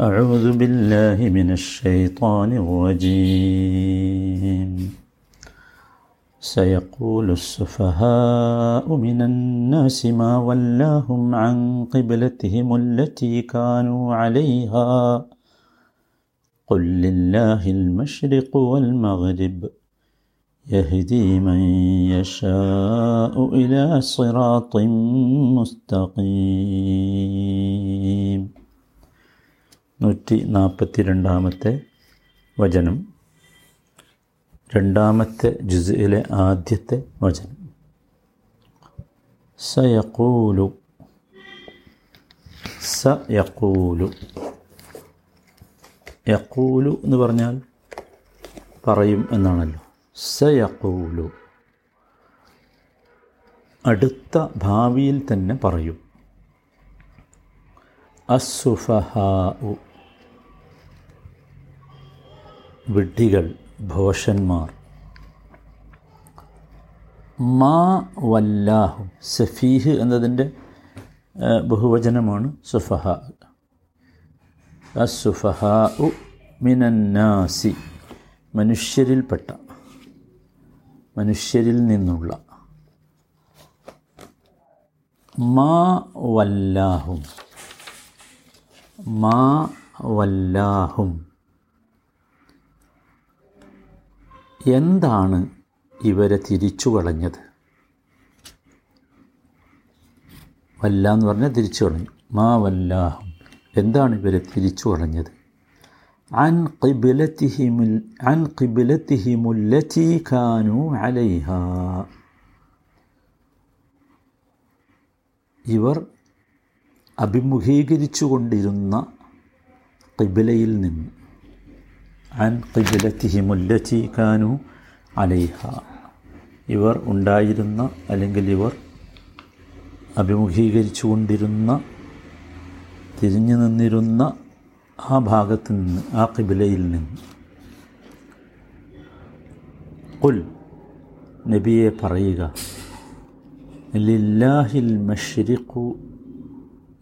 أعوذ بالله من الشيطان الرجيم. سيقول السفهاء من الناس ما ولاهم عن قبلتهم التي كانوا عليها. قل لله المشرق والمغرب يهدي من يشاء إلى صراط مستقيم. നൂറ്റി നാൽപ്പത്തി രണ്ടാമത്തെ വചനം. രണ്ടാമത്തെ ജുസിലെ ആദ്യത്തെ വചനം. സയക്കൂലു സയക്കൂലു യക്കൂലു എന്ന് പറഞ്ഞാൽ പറയും എന്നാണല്ലോ. സയക്കൂലു അടുത്ത ഭാവിയിൽ തന്നെ പറയും. അസുഫഹാഉ വിഡ്ഢികൾ ഭോഷന്മാർ. മാ വല്ലാഹു സഫീഹ് എന്നതിന്റെ ബഹുവചനമാണ് സുഫഹ. അസുഫഹ ഉ മിനന്നാസി മനുഷ്യരിൽപ്പെട്ട മനുഷ്യരിൽ നിന്നുള്ള. മാ വല്ലാഹും മാ വല്ലാഹും. എന്താണ് ഇവരെ തിരിച്ചു കളഞ്ഞത്? വല്ല എന്ന് പറഞ്ഞാൽ തിരിച്ചു കളഞ്ഞു. മാ വല്ലാഹും. എന്താണ് ഇവരെ തിരിച്ചു കളഞ്ഞത്? ഇവർ അഭിമുഖീകരിച്ചു കൊണ്ടിരുന്ന കിബിലയിൽ നിന്ന് അൻ ഖിബിലത്തിഹിമുല്ലത്തി ഖാനു അലൈഹ ഇവർ ഉണ്ടായിരുന്ന അല്ലെങ്കിൽ ഇവർ അഭിമുഖീകരിച്ചു കൊണ്ടിരുന്ന തിരിഞ്ഞു നിന്നിരുന്ന ആ ഭാഗത്ത് നിന്ന് ആ കിബിലയിൽ നിന്ന്. കുൽ നബിയെ പറയുക ലില്ലാഹിൽ മഷ്രിഖു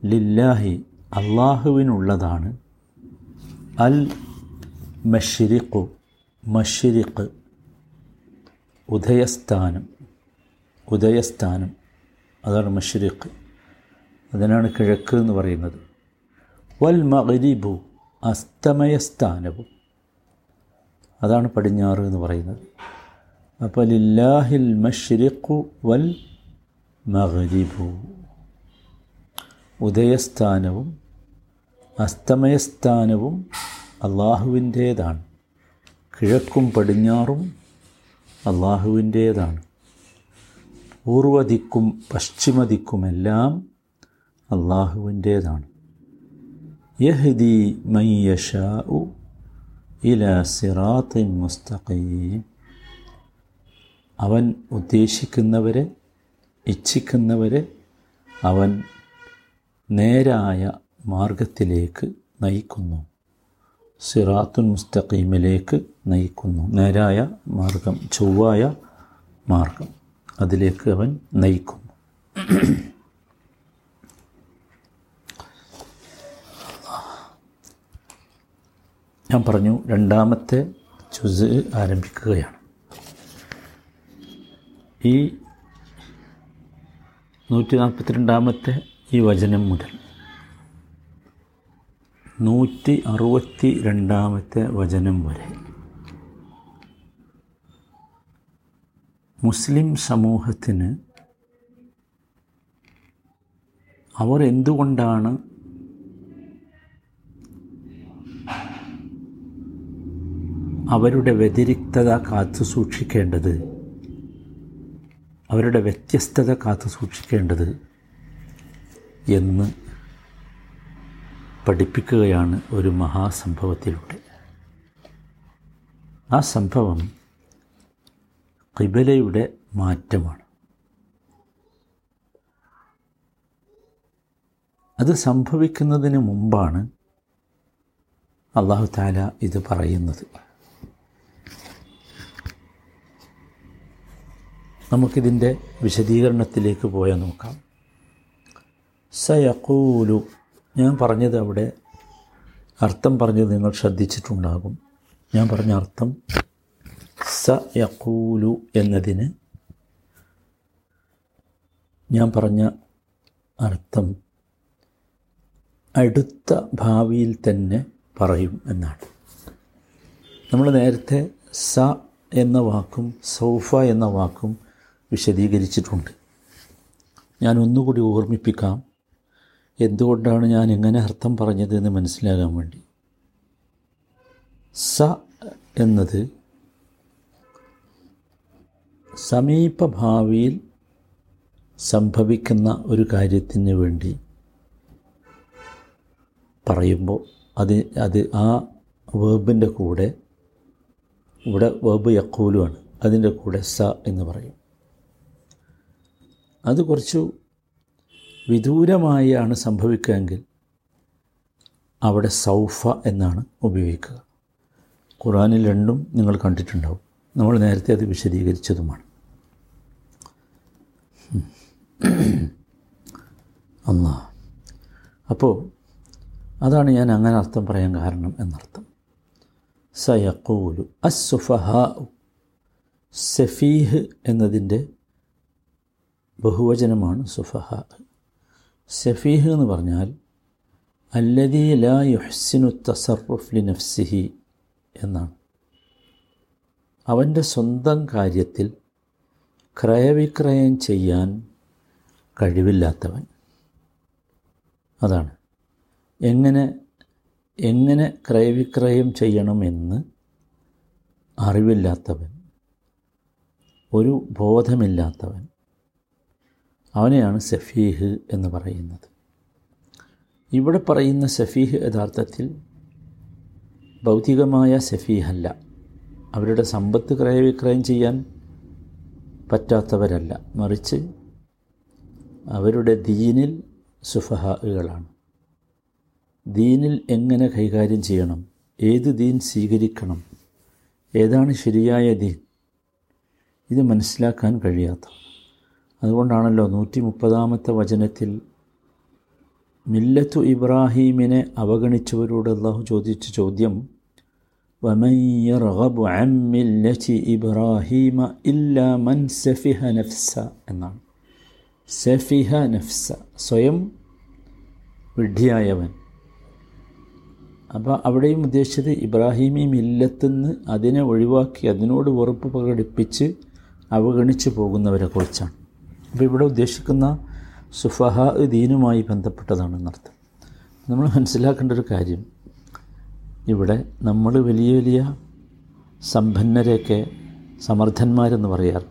ലില്ലാഹി അള്ളാഹുവിനുള്ളതാണ് അൽ മഷ്രിഖു മഷ്രിഖ് ഉദയസ്ഥാനം ഉദയസ്ഥാനം അതാണ് മഷ്രിഖ്. അതിനാണ് കിഴക്ക് എന്ന് പറയുന്നത്. വൽ മകരിബു അസ്തമയസ്ഥാനവും. അതാണ് പടിഞ്ഞാറ് എന്ന് പറയുന്നത്. അപ്പോൾ ലില്ലാഹിൽ മഷ്രിഖു വൽ മകരിബു ഉദയസ്ഥാനവും അസ്തമയസ്ഥാനവും അള്ളാഹുവിന്റേതാണ്. കിഴക്കും പടിഞ്ഞാറും അള്ളാഹുവിന്റേതാണ്. പൂർവദിക്കും പശ്ചിമദിക്കുമെല്ലാം അള്ളാഹുവിന്റേതാണ്. യഹ്ദി മയ്യഷാഉ ഇല സിറാത്തിൻ മുസ്തഖീം. അവൻ ഉദ്ദേശിക്കുന്നവരെ ഇച്ഛിക്കുന്നവരെ അവൻ നേരായ മാർഗത്തിലേക്ക് നയിക്കുന്നു. സിറാത്തുൻ മുസ്തഖീമിലേക്ക് നയിക്കുന്നു. നേരായ മാർഗം ചൊവ്വായ മാർഗം അതിലേക്ക് അവൻ നയിക്കുന്നു. ഞാൻ പറഞ്ഞു രണ്ടാമത്തെ ചുസ് ആരംഭിക്കുകയാണ്. ഈ നൂറ്റി നാൽപ്പത്തിരണ്ടാമത്തെ ഈ വചനം മുതൽ നൂറ്റി അറുപത്തി രണ്ടാമത്തെ വചനം വരെ. മുസ്ലിം സമൂഹത്തിന് അവർ എന്തുകൊണ്ടാണ് അവരുടെ വ്യതിരിക്തത കാത്തു സൂക്ഷിക്കേണ്ടത്? അവരുടെ വ്യത്യസ്തത കാത്തു സൂക്ഷിക്കേണ്ടത് എന്ന് പഠിപ്പിക്കുകയാണ് ഒരു മഹാസംഭവത്തിലൂടെ. ആ സംഭവം കിബലയുടെ മാറ്റമാണ്. അത് സംഭവിക്കുന്നതിന് മുമ്പാണ് അള്ളാഹു താല ഇത് പറയുന്നത്. നമുക്കിതിന്റെ വിശദീകരണത്തിലേക്ക് പോയാൽ നോക്കാം. സയക്കൂലു ഞാൻ പറഞ്ഞത് അവിടെ അർത്ഥം പറഞ്ഞത് നിങ്ങൾ ശ്രദ്ധിച്ചിട്ടുണ്ടാകും. ഞാൻ പറഞ്ഞ അർത്ഥം സ യക്കൂലു എന്നതിന് ഞാൻ പറഞ്ഞ അർത്ഥം അടുത്ത ഭാവിയിൽ തന്നെ പറയും എന്നാണ്. നമ്മൾ നേരത്തെ സ എന്ന വാക്കും സൗഫ എന്ന വാക്കും വിശദീകരിച്ചിട്ടുണ്ട്. ഞാൻ ഒന്നുകൂടി ഓർമ്മിപ്പിക്കാം. എന്തുകൊണ്ടാണ് ഞാൻ എങ്ങനെ അർത്ഥം പറഞ്ഞതെന്ന് മനസ്സിലാകാൻ വേണ്ടി? സ എന്നത് സമീപഭാവിയിൽ സംഭവിക്കുന്ന ഒരു കാര്യത്തിന് വേണ്ടി പറയുമ്പോൾ അത് അത് ആ വേബിന്റെ കൂടെ ഇവിടെ വേബ് യക്കൂലുമാണ് അതിന്റെ കൂടെ സ എന്ന് പറയും. അത് കുറച്ചു വിദൂരമായാണ് സംഭവിക്കുകയെങ്കിൽ അവിടെ സൗഫ എന്നാണ് ഉപയോഗിക്കുക. ഖുറാനിൽ രണ്ടും നിങ്ങൾ കണ്ടിട്ടുണ്ടാവും. നമ്മൾ നേരത്തെ അത് വിശദീകരിച്ചതുമാണ്. അന്നാ അപ്പോൾ അതാണ് ഞാൻ അങ്ങനെ അർത്ഥം പറയാൻ കാരണം എന്നർത്ഥം. സയക്കൂലു അസുഫഹ സഫീഹ് എന്നതിന്റെ ബഹുവചനമാണ് സുഫഹ. സഫീഹ് എന്ന് പറഞ്ഞാൽ അല്ലതി ലാ യുഹ്സിനു തസറുഫ് ലി നഫ്സിഹി എന്നാണ്. അവന്റെ സ്വന്തം കാര്യത്തിൽ ക്രയവിക്രയം ചെയ്യാൻ കഴിവില്ലാത്തവൻ അതാണ്. എങ്ങനെ എങ്ങനെ ക്രയവിക്രയം ചെയ്യണമെന്ന് അറിവില്ലാത്തവൻ ഒരു ബോധമില്ലാത്തവൻ അവനെയാണ് സഫീഹ് എന്ന് പറയുന്നത്. ഇവിടെ പറയുന്ന സഫീഹ് യഥാർത്ഥത്തിൽ ഭൗതികമായ സഫീഹല്ല. അവരുടെ സമ്പത്ത് ക്രയവിക്രയം ചെയ്യാൻ പറ്റാത്തവരല്ല. മറിച്ച് അവരുടെ ദീനിൽ സുഫഹകളാണ്. ദീനിൽ എങ്ങനെ കൈകാര്യം ചെയ്യണം? ഏത് ദീൻ സ്വീകരിക്കണം? ഏതാണ് ശരിയായ ദീൻ? ഇത് മനസ്സിലാക്കാൻ കഴിയാത്ത അതുകൊണ്ടാണല്ലോ നൂറ്റി മുപ്പതാമത്തെ വചനത്തിൽ മില്ലത്തു ഇബ്രാഹീമിനെ അവഗണിച്ചവരോട് അള്ളാഹു ചോദിച്ച ചോദ്യം ഇബ്രാഹീമ ഇല്ലാ മൻ സഫിഹ നഫ്സ എന്നാണ്. സഫിഹ നഫ്സ സ്വയം വിഡ്ഢിയായവൻ. അപ്പോൾ അവിടെയും ഉദ്ദേശിച്ചത് ഇബ്രാഹിമി മില്ലത്തുനിന്ന് അതിനെ ഒഴിവാക്കി അതിനോട് വെറുപ്പ് പ്രകടിപ്പിച്ച് അവഗണിച്ചു പോകുന്നവരെ കുറിച്ചാണ്. അപ്പോൾ ഇവിടെ ഉദ്ദേശിക്കുന്ന സുഫഹ ദീനുമായി ബന്ധപ്പെട്ടതാണെന്നർത്ഥം നമ്മൾ മനസ്സിലാക്കേണ്ട ഒരു കാര്യം ഇവിടെ നമ്മൾ വലിയ വലിയ സമ്പന്നരെയൊക്കെ സമർത്ഥന്മാരെന്ന് പറയാറ്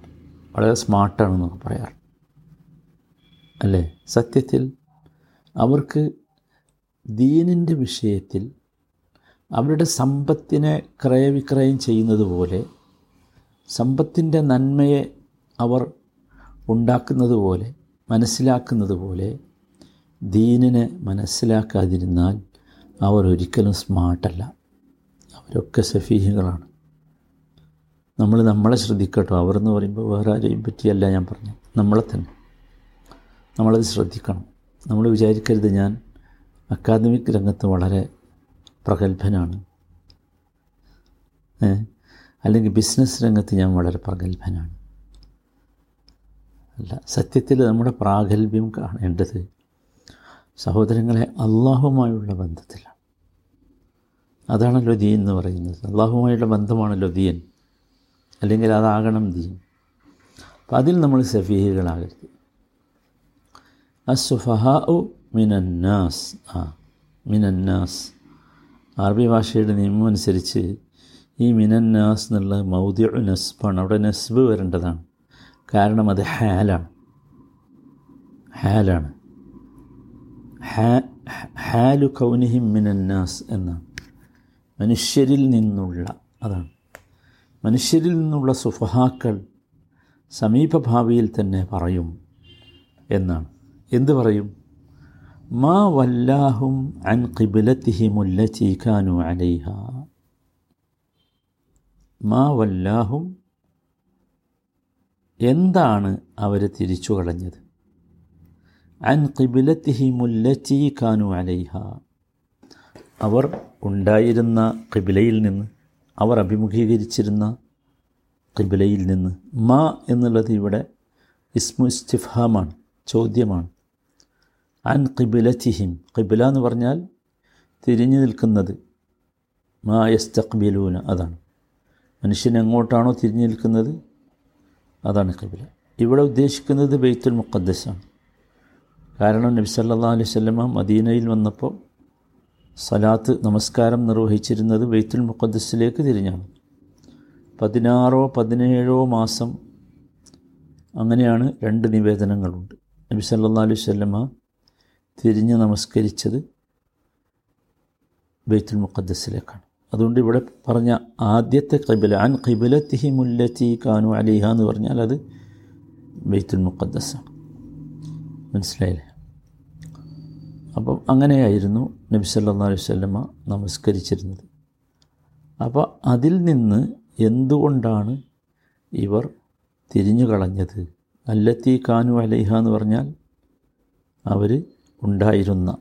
വളരെ സ്മാർട്ടാണെന്നൊക്കെ പറയാറ്. അല്ലേ? സത്യത്തിൽ അവർക്ക് ദീനിന്റെ വിഷയത്തിൽ അവരുടെ സമ്പത്തിനെ ക്രയവിക്രയം ചെയ്യുന്നത് പോലെ സമ്പത്തിന്റെ നന്മയെ അവർ ഉണ്ടാക്കുന്നത് പോലെ മനസ്സിലാക്കുന്നത് പോലെ ദീനിനെ മനസ്സിലാക്കാതിരുന്നാൽ അവർ ഒരിക്കലും സ്മാർട്ടല്ല. അവരൊക്കെ സഫീഹികളാണ്. നമ്മൾ നമ്മളെ ശ്രദ്ധിക്കട്ടോ. അവരെന്ന് പറയുമ്പോൾ വേറെ ആരെയും പറ്റിയല്ല ഞാൻ പറഞ്ഞു. നമ്മളെ തന്നെ. നമ്മളത് ശ്രദ്ധിക്കണം. നമ്മൾ വിചാരിക്കരുത് ഞാൻ അക്കാദമിക് രംഗത്ത് വളരെ പ്രഗത്ഭനാണ്. അല്ലെങ്കിൽ ബിസിനസ് രംഗത്ത് ഞാൻ വളരെ പ്രഗത്ഭനാണ്. അല്ല സത്യത്തിൽ നമ്മുടെ പ്രാഗൽഭ്യം കാണേണ്ടത് സഹോദരങ്ങളെ അള്ളാഹുമായുള്ള ബന്ധത്തിലാണ്. അതാണല്ലോ ദീൻ എന്ന് പറയുന്നത്. അള്ളാഹുമായുള്ള ബന്ധമാണല്ലോ ദീൻ. അല്ലെങ്കിൽ അതാകണം ദീൻ. അപ്പം അതിൽ നമ്മൾ സഫീഹികളാകരുത്. അസുഫഹു മിനന്നാസ്. ആ മിനന്നാസ്. അറബി ഭാഷയുടെ നിയമം അനുസരിച്ച് ഈ മിനന്നാസ് എന്നുള്ള മൗദ്യ നസ്ബാണ്. അവിടെ നസ്ബ് വരേണ്ടതാണ്. കാരണം അത് ഹാലാണ്. ഹാലാണ്. ഹാലു കൗനിഹിം മിനന്നാസ് എന്നാണ് മനുഷ്യരിൽ നിന്നുള്ള അതാണ്. മനുഷ്യരിൽ നിന്നുള്ള സുഫഹാക്കൾ സമീപഭാവിയിൽ തന്നെ പറയും എന്നാണ്. എന്ത് പറയും? മാ വല്ലാഹും അൻ ഖിബിലത്തിഹിമുല്ലത്തി കാനു അലൈഹ. മാ വല്ലാഹും എന്താണ് അവർ തിരിച്ചു കളഞ്ഞത്? അൻ ഖിബിലത്തിഹിമുല്ലത്തി കാനു അലൈഹ. അവർ ഉണ്ടായിരുന്ന കിബിലയിൽ നിന്ന് അവർ അഭിമുഖീകരിച്ചിരുന്ന കിബിലയിൽ നിന്ന് മാ എന്നുള്ളത് ഇവിടെ ഇസ്മു ഇസ്തിഫാമാണ് ചോദ്യമാണ്. അൻ കിബിലത്തിഹിം കിബില എന്ന് പറഞ്ഞാൽ തിരിഞ്ഞു നിൽക്കുന്നത്. മാ യസ്തഖ്ബിലൂന അതാണ്. മനുഷ്യൻ എങ്ങോട്ടാണോ തിരിഞ്ഞു നിൽക്കുന്നത്? അതാണ് കബില ഇവിടെ ഉദ്ദേശിക്കുന്നത് ബെയ്ത്തുൽ മുക്കദ്സാണ് കാരണം നബി സല്ലാ അലൈഹി സ്വല്ലമ്മ മദീനയിൽ വന്നപ്പോൾ സലാത്ത് നമസ്കാരം നിർവഹിച്ചിരുന്നത് ബെയ്ത്തുൽ മുക്കദ്സിലേക്ക് തിരിഞ്ഞാണ്. പതിനാറോ പതിനേഴോ മാസം അങ്ങനെയാണ് രണ്ട് നിവേദനങ്ങളുണ്ട്. നബി സല്ലാ അലൈഹി സ്വല്ലമ്മ തിരിഞ്ഞ് നമസ്കരിച്ചത് ബെയ്ത്തുൽ മുഖദ്ദസിലേക്കാണ്. അതുകൊണ്ട് ഇവിടെ പറഞ്ഞ ആദ്യത്തെ ഖിബില അൻ കിബിലത്തിഹി മുല്ലത്തി കാനു അലിഹ എന്ന് പറഞ്ഞാൽ അത് ബെയ്ത്തുൽ മുഖദ്ദസാണ് മനസ്സിലായില്ലേ? അപ്പം അങ്ങനെയായിരുന്നു നബി സല്ലാ അലൈഹി സ്വല്ലമ്മ നമസ്കരിച്ചിരുന്നത്. അപ്പോൾ അതിൽ നിന്ന് എന്തുകൊണ്ടാണ് ഇവർ തിരിഞ്ഞു കളഞ്ഞത്? അല്ലത്തി കാനു അലൈഹ എന്ന് പറഞ്ഞാൽ അവർ ഉണ്ടായിരുന്ന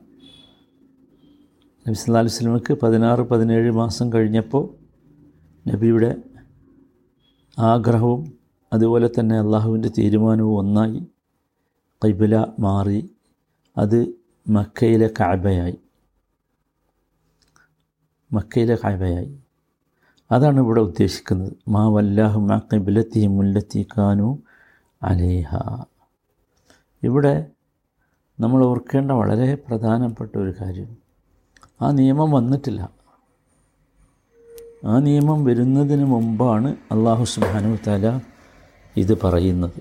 നബി സല്ലാ അലൈഹി പതിനാറ് പതിനേഴ് മാസം കഴിഞ്ഞപ്പോൾ നബിയുടെ ആഗ്രഹവും അതുപോലെ തന്നെ അള്ളാഹുവിന്റെ തീരുമാനവും ഒന്നായി. കൈബില മാറി. അത് മക്കയിലെ കാബയായി. മക്കയിലെ കാബയായി. അതാണ് ഇവിടെ ഉദ്ദേശിക്കുന്നത്. മാ വല്ലാഹു മാ കൈബിലത്തി മുല്ലത്തി കാനു അലേഹ. ഇവിടെ നമ്മൾ ഓർക്കേണ്ട വളരെ പ്രധാനപ്പെട്ട ഒരു കാര്യം. ആ നിയമം വന്നിട്ടില്ല. ആ നിയമം വരുന്നതിന് മുമ്പാണ് അള്ളാഹു സുബാനു തല ഇത് പറയുന്നത്.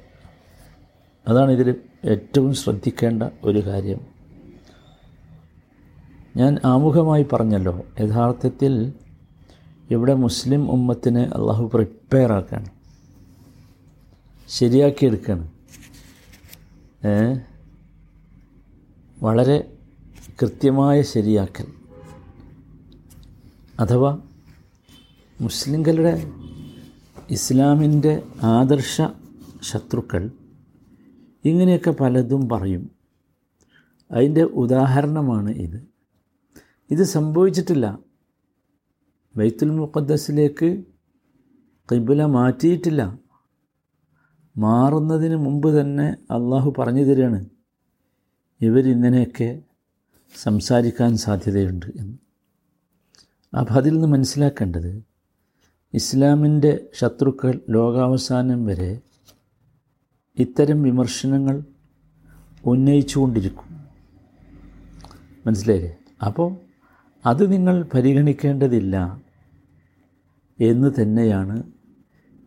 അതാണ് ഇതിൽ ഏറ്റവും ശ്രദ്ധിക്കേണ്ട ഒരു കാര്യം. ഞാൻ ആമുഖമായി പറഞ്ഞല്ലോ യഥാർത്ഥത്തിൽ ഇവിടെ മുസ്ലിം ഉമ്മത്തിനെ അള്ളാഹു പ്രിപ്പയർ ആക്കാണ് ശരിയാക്കിയെടുക്കുകയാണ് വളരെ കൃത്യമായ ശരിയാക്കൽ. അഥവാ മുസ്ലിങ്ങളുടെ ഇസ്ലാമിന്റെ ആദർശ ശത്രുക്കൾ ഇങ്ങനെയൊക്കെ പലതും പറയും. അതിന്റെ ഉദാഹരണമാണ് ഇത്. ഇത് സംഭവിച്ചിട്ടില്ല. ബൈത്തുൽ മുഖദ്ദസിലേക്ക് കിബുല മാറ്റിയിട്ടില്ല. മാറുന്നതിന് മുമ്പ് തന്നെ അള്ളാഹു പറഞ്ഞു തരികയാണ്. ഇവരിങ്ങനെയൊക്കെ സംസാരിക്കാൻ സാധ്യതയുണ്ട് എന്ന്. അപ്പം അതിൽ നിന്ന് മനസ്സിലാക്കേണ്ടത് ഇസ്ലാമിന്റെ ശത്രുക്കൾ ലോകാവസാനം വരെ ഇത്തരം വിമർശനങ്ങൾ ഉന്നയിച്ചുകൊണ്ടിരിക്കും. മനസ്സിലായില്ലേ? അപ്പോൾ അത് നിങ്ങൾ പരിഗണിക്കേണ്ടതില്ല എന്ന് തന്നെയാണ്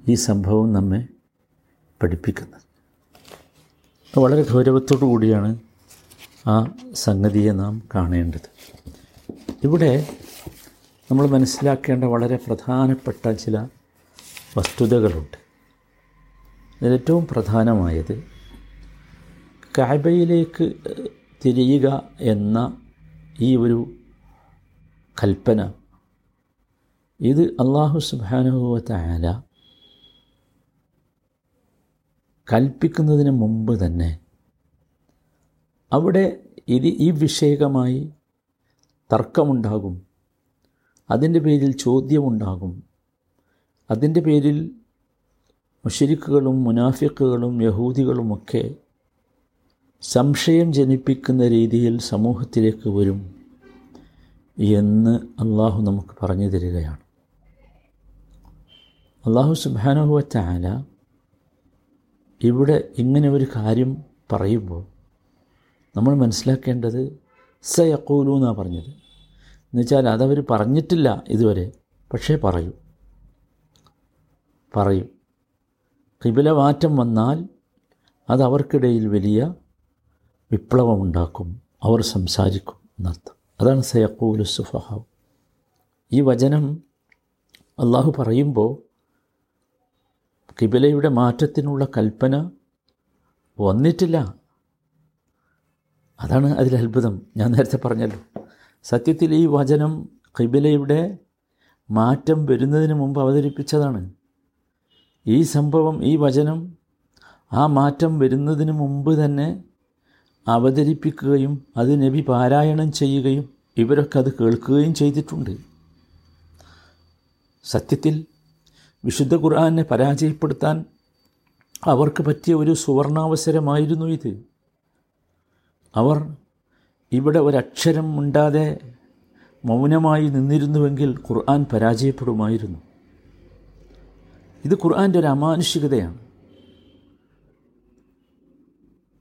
ഈ സംഭവം നമ്മെ പഠിപ്പിക്കുന്നത്. വളരെ ഗൗരവത്തോടു കൂടിയാണ് ആ സംഗതിയെ നാം കാണേണ്ടത്. ഇവിടെ നമ്മൾ മനസ്സിലാക്കേണ്ട വളരെ പ്രധാനപ്പെട്ട ചില വസ്തുതകളുണ്ട്. ഏറ്റവും പ്രധാനമായത് കാബയിലേക്ക് തിരിയുക എന്ന ഈ ഒരു കൽപ്പന. ഇത് അള്ളാഹു സുബാനുഭവത്തായാല കൽപ്പിക്കുന്നതിന് മുമ്പ് തന്നെ അവിടെ ഇത് ഈ വിഷയകമായി തർക്കമുണ്ടാകും. അതിന്റെ പേരിൽ ചോദ്യമുണ്ടാകും. അതിന്റെ പേരിൽ മുഷരിക്കുകളും മുനാഫിക്കുകളും യഹൂദികളുമൊക്കെ സംശയം ജനിപ്പിക്കുന്ന രീതിയിൽ സമൂഹത്തിലേക്ക് വരും എന്ന് അള്ളാഹു നമുക്ക് പറഞ്ഞു തരികയാണ്. അള്ളാഹു സുബാനുഭവത്താല ഇവിടെ ഇങ്ങനെ ഒരു കാര്യം പറയുമ്പോൾ നമ്മൾ മനസ്സിലാക്കേണ്ടത് സയക്കൂലു എന്നാണ് പറഞ്ഞത്. എന്നുവെച്ചാൽ അതവർ പറഞ്ഞിട്ടില്ല ഇതുവരെ. പക്ഷേ പറയും. പറയും. കിബില മാറ്റം വന്നാൽ അതവർക്കിടയിൽ വലിയ വിപ്ലവമുണ്ടാക്കും. അവർ സംസാരിക്കും എന്നർത്ഥം. അതാണ് സയക്കൂലു സുഫഹാവ്. ഈ വചനം അള്ളാഹു പറയുമ്പോൾ കിബിലയുടെ മാറ്റത്തിനുള്ള കൽപ്പന വന്നിട്ടില്ല. അതാണ് അതിൽ അത്ഭുതം ഞാൻ നേരത്തെ പറഞ്ഞല്ലോ. സത്യത്തിൽ ഈ വചനം കിബിലയുടെ മാറ്റം വരുന്നതിന് മുമ്പ് അവതരിപ്പിച്ചതാണ്. ഈ സംഭവം ഈ വചനം ആ മാറ്റം വരുന്നതിന് മുമ്പ് തന്നെ അവതരിപ്പിക്കുകയും അത് നബി പാരായണം ചെയ്യുകയും ഇവരൊക്കെ അത് കേൾക്കുകയും ചെയ്തിട്ടുണ്ട്. സത്യത്തിൽ വിശുദ്ധ ഖുർആാനെ പരാജയപ്പെടുത്താൻ അവർക്ക് പറ്റിയ ഒരു സുവർണാവസരമായിരുന്നു ഇത്. അവർ ഇവിടെ ഒരക്ഷരം ഉണ്ടാതെ മൗനമായി നിന്നിരുന്നുവെങ്കിൽ ഖുർആൻ പരാജയപ്പെടുമായിരുന്നു. ഇത് ഖുർആന്റെ ഒരു അമാനുഷികതയാണ്.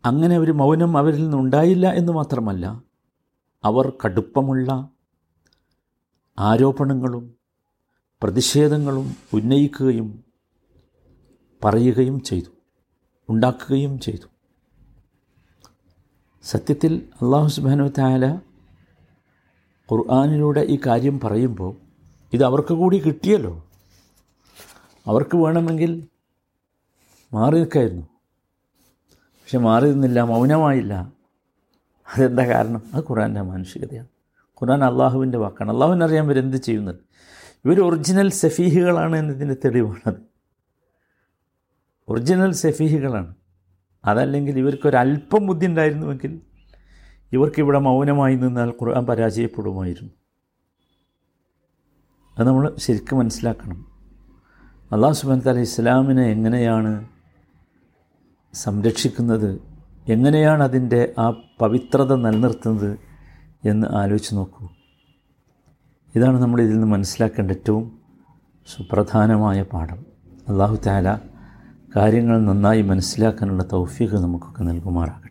അങ്ങനെ ഒരു മൗനം അവരിൽ നിന്നുണ്ടായില്ല എന്ന് മാത്രമല്ല അവർ കടുപ്പമുള്ള ആരോപണങ്ങളും പ്രതിഷേധങ്ങളും ഉന്നയിക്കുകയും പറയുകയും ചെയ്തു ഉണ്ടാക്കുകയും ചെയ്തു. സത്യത്തിൽ അള്ളാഹു സുബാനു താല ഖുർആാനിലൂടെ ഈ കാര്യം പറയുമ്പോൾ ഇത് അവർക്ക് കൂടി കിട്ടിയല്ലോ. അവർക്ക് വേണമെങ്കിൽ മാറി നിൽക്കായിരുന്നു. പക്ഷെ മാറി നിന്നില്ല മൗനമായില്ല. അതെന്താ കാരണം? അത് ഖുർആന്റെ മാനുഷികതയാണ്. ഖുർആൻ അള്ളാഹുവിന്റെ വാക്കാണ്. അള്ളാഹുവിനറിയാൻ എന്ത് ചെയ്യുന്നത്. ഇവർ ഒറിജിനൽ സഫീഹികളാണ് എന്നതിന്റെ തെളിവാണത്. ഒറിജിനൽ സഫീഹികളാണ്. അതല്ലെങ്കിൽ ഇവർക്കൊരല്പം ബുദ്ധി ഉണ്ടായിരുന്നുവെങ്കിൽ ഇവർക്കിവിടെ മൗനമായി നിന്നാൽ ഖുർആൻ പരാജയപ്പെടുമായിരുന്നു. അത് നമ്മൾ ശരിക്കും മനസ്സിലാക്കണം. അള്ളാഹു സുബാൻ തല ഇസ്ലാമിനെ എങ്ങനെയാണ് സംരക്ഷിക്കുന്നത് എങ്ങനെയാണ് അതിന്റെ ആ പവിത്രത നിലനിർത്തുന്നത് എന്ന് ആലോചിച്ച് നോക്കൂ. ഇതാണ് നമ്മൾ ഇതിൽ നിന്ന് മനസ്സിലാക്കേണ്ട ഏറ്റവും സുപ്രധാനമായ പാഠം. അള്ളാഹു താല കാര്യങ്ങൾ നന്നായി മനസ്സിലാക്കാനുള്ള തൗഫീഖ് നമുക്കൊക്കെ നൽകുമാറാകട്ടെ.